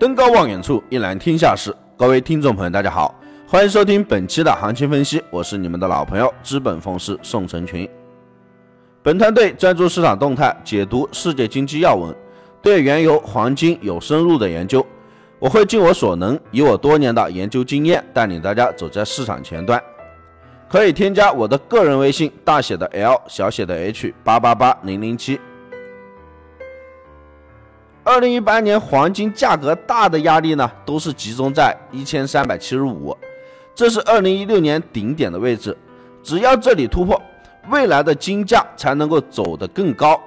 登高望远处，一览天下事。各位听众朋友，大家好，欢迎收听本期的行情分析，我是你们的老朋友资本风师宋成群。本团队专注市场动态，解读世界经济要闻，对原油、黄金有深入的研究。我会尽我所能，以我多年的研究经验，带领大家走在市场前端。可以添加我的个人微信，大写的 L，小写的 H，八八八零零七。二零一八年黄金价格大的压力呢，都是集中在一千三百七十五，这是二零一六年顶点的位置。只要这里突破，未来的金价才能够走得更高。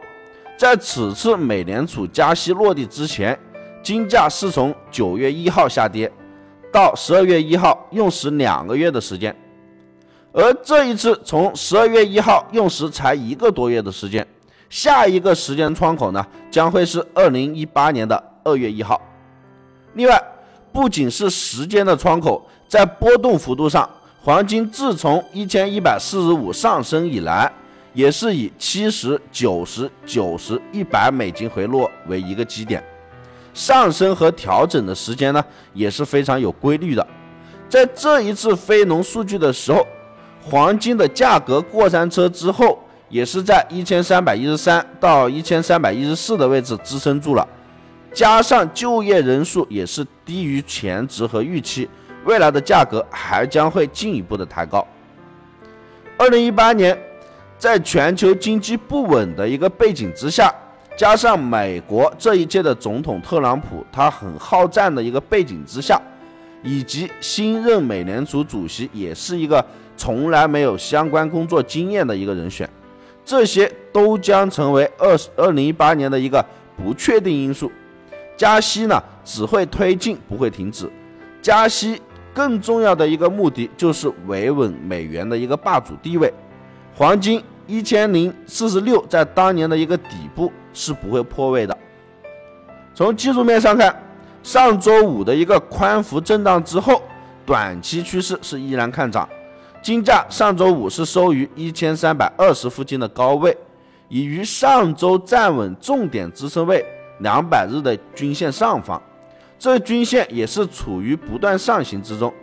在此次美联储加息落地之前，金价是从九月一号下跌到十二月一号，用时两个月的时间，而这一次从十二月一号用时才一个多月的时间。下一个时间窗口呢，将会是二零一八年的二月一号。另外，不仅是时间的窗口，在波动幅度上，黄金自从一千一百四十五上升以来，也是以七十九十九十一百美金回落为一个基点，上升和调整的时间呢也是非常有规律的。在这一次非农数据的时候，黄金的价格过山车之后。也是在一千三百一十三到一千三百一十四的位置支撑住了，加上就业人数也是低于前值和预期，未来的价格还将会进一步的抬高。二零一八年，在全球经济不稳的一个背景之下，加上美国这一届的总统特朗普他很好战的一个背景之下，以及新任美联储主席也是一个从来没有相关工作经验的一个人选。这些都将成为二二零一八年的一个不确定因素。加息呢，只会推进，不会停止。加息更重要的一个目的就是维稳美元的一个霸主地位。黄金一千零四十六在当年的一个底部是不会破位的。从技术面上看，上周五的一个宽幅震荡之后，短期趋势是依然看涨。金价上周五是收于一千三百二十附近的高位，已于上周站稳重点支撑位两百日的均线上方，这均线也是处于不断上行之中，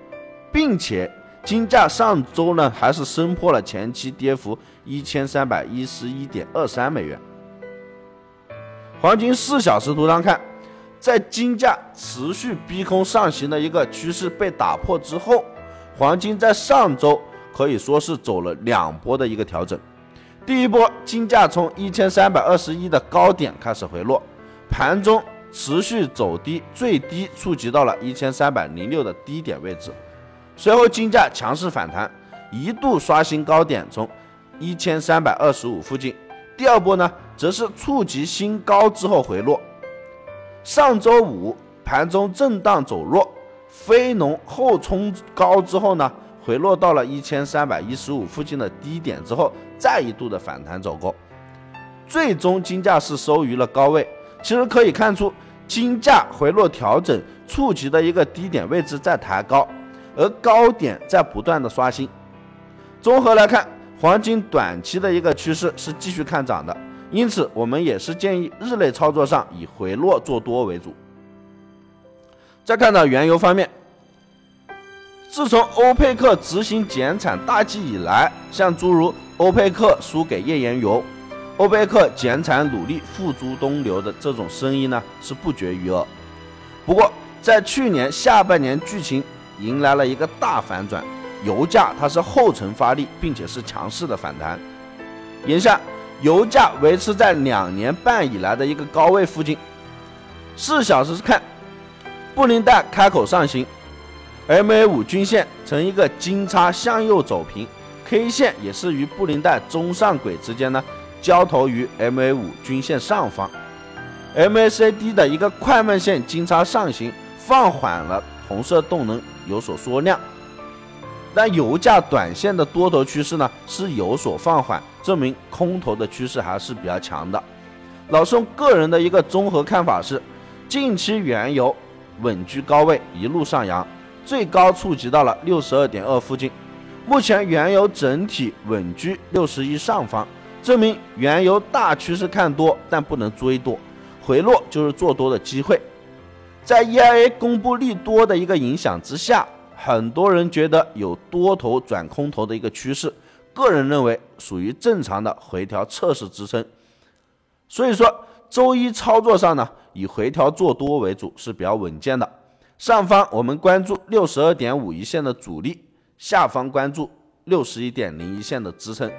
并且金价上周呢还是升破了前期跌幅一千三百一十一点二三美元。黄金四小时图上看，在金价持续逼空上行的一个趋势被打破之后，黄金在上周。可以说是走了两波的一个调整，第一波金价从一千三百二十一的高点开始回落，盘中持续走低，最低触及到了一千三百零六的低点位置，随后金价强势反弹，一度刷新高点从一千三百二十五附近，第二波呢则是触及新高之后回落，上周五盘中震荡走弱，非农后冲高之后呢。回落到了一千三百一十五附近的低点之后，再一度的反弹走高，最终金价是收于了高位。其实可以看出，金价回落调整触及的一个低点位置在抬高，而高点在不断的刷新。综合来看，黄金短期的一个趋势是继续看涨的，因此我们也是建议日内操作上以回落做多为主。再看到原油方面。自从欧佩克执行减产大计以来，像诸如欧佩克输给页岩油、欧佩克减产努力付诸东流的这种声音呢，是不绝于耳。不过，在去年下半年，剧情迎来了一个大反转，油价它是后程发力，并且是强势的反弹。眼下，油价维持在两年半以来的一个高位附近。四小时看，布林带开口上行。MA 五均线呈一个金叉向右走平，K 线也是与布林带中上轨之间呢交投于 MA 五均线上方，MACD 的一个快慢线金叉上行放缓了红色动能有所缩量，但油价短线的多头趋势呢是有所放缓，证明空头的趋势还是比较强的。老宋个人的一个综合看法是，近期原油稳居高位，一路上扬。最高触及到了六十二点二附近，目前原油整体稳居六十一上方，证明原油大趋势看多，但不能追多，回落就是做多的机会。在 EIA 公布利多的一个影响之下，很多人觉得有多头转空头的一个趋势，个人认为属于正常的回调测试支撑。所以说，周一操作上呢，以回调做多为主是比较稳健的。上方我们关注六十二点五一线的阻力，下方关注六十一点零一线的支撑。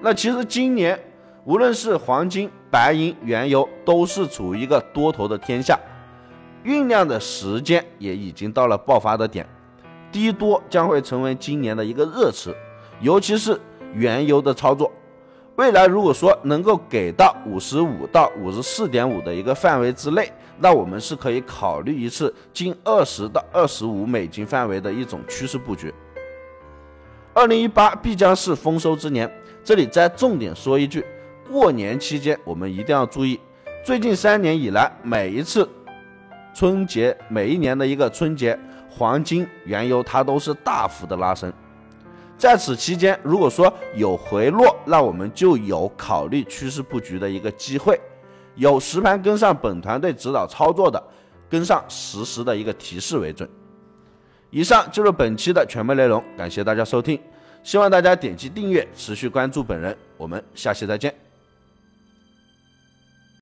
那其实今年无论是黄金、白银、原油，都是处于一个多头的天下，酝酿的时间也已经到了爆发的点，低多将会成为今年的一个热词，尤其是原油的操作。未来如果说能够给到五十五到五十四点五的一个范围之内，那我们是可以考虑一次近二十到二十五美金范围的一种趋势布局。二零一八必将是丰收之年。这里再重点说一句，过年期间我们一定要注意，最近三年以来，每一次春节，每一年的一个春节，黄金、原油它都是大幅的拉升。在此期间，如果说有回落，那我们就有考虑趋势布局的一个机会。有实盘跟上本团队指导操作的，跟上实时的一个提示为准。以上就是本期的全部内容，感谢大家收听。希望大家点击订阅，持续关注本人。我们下期再见。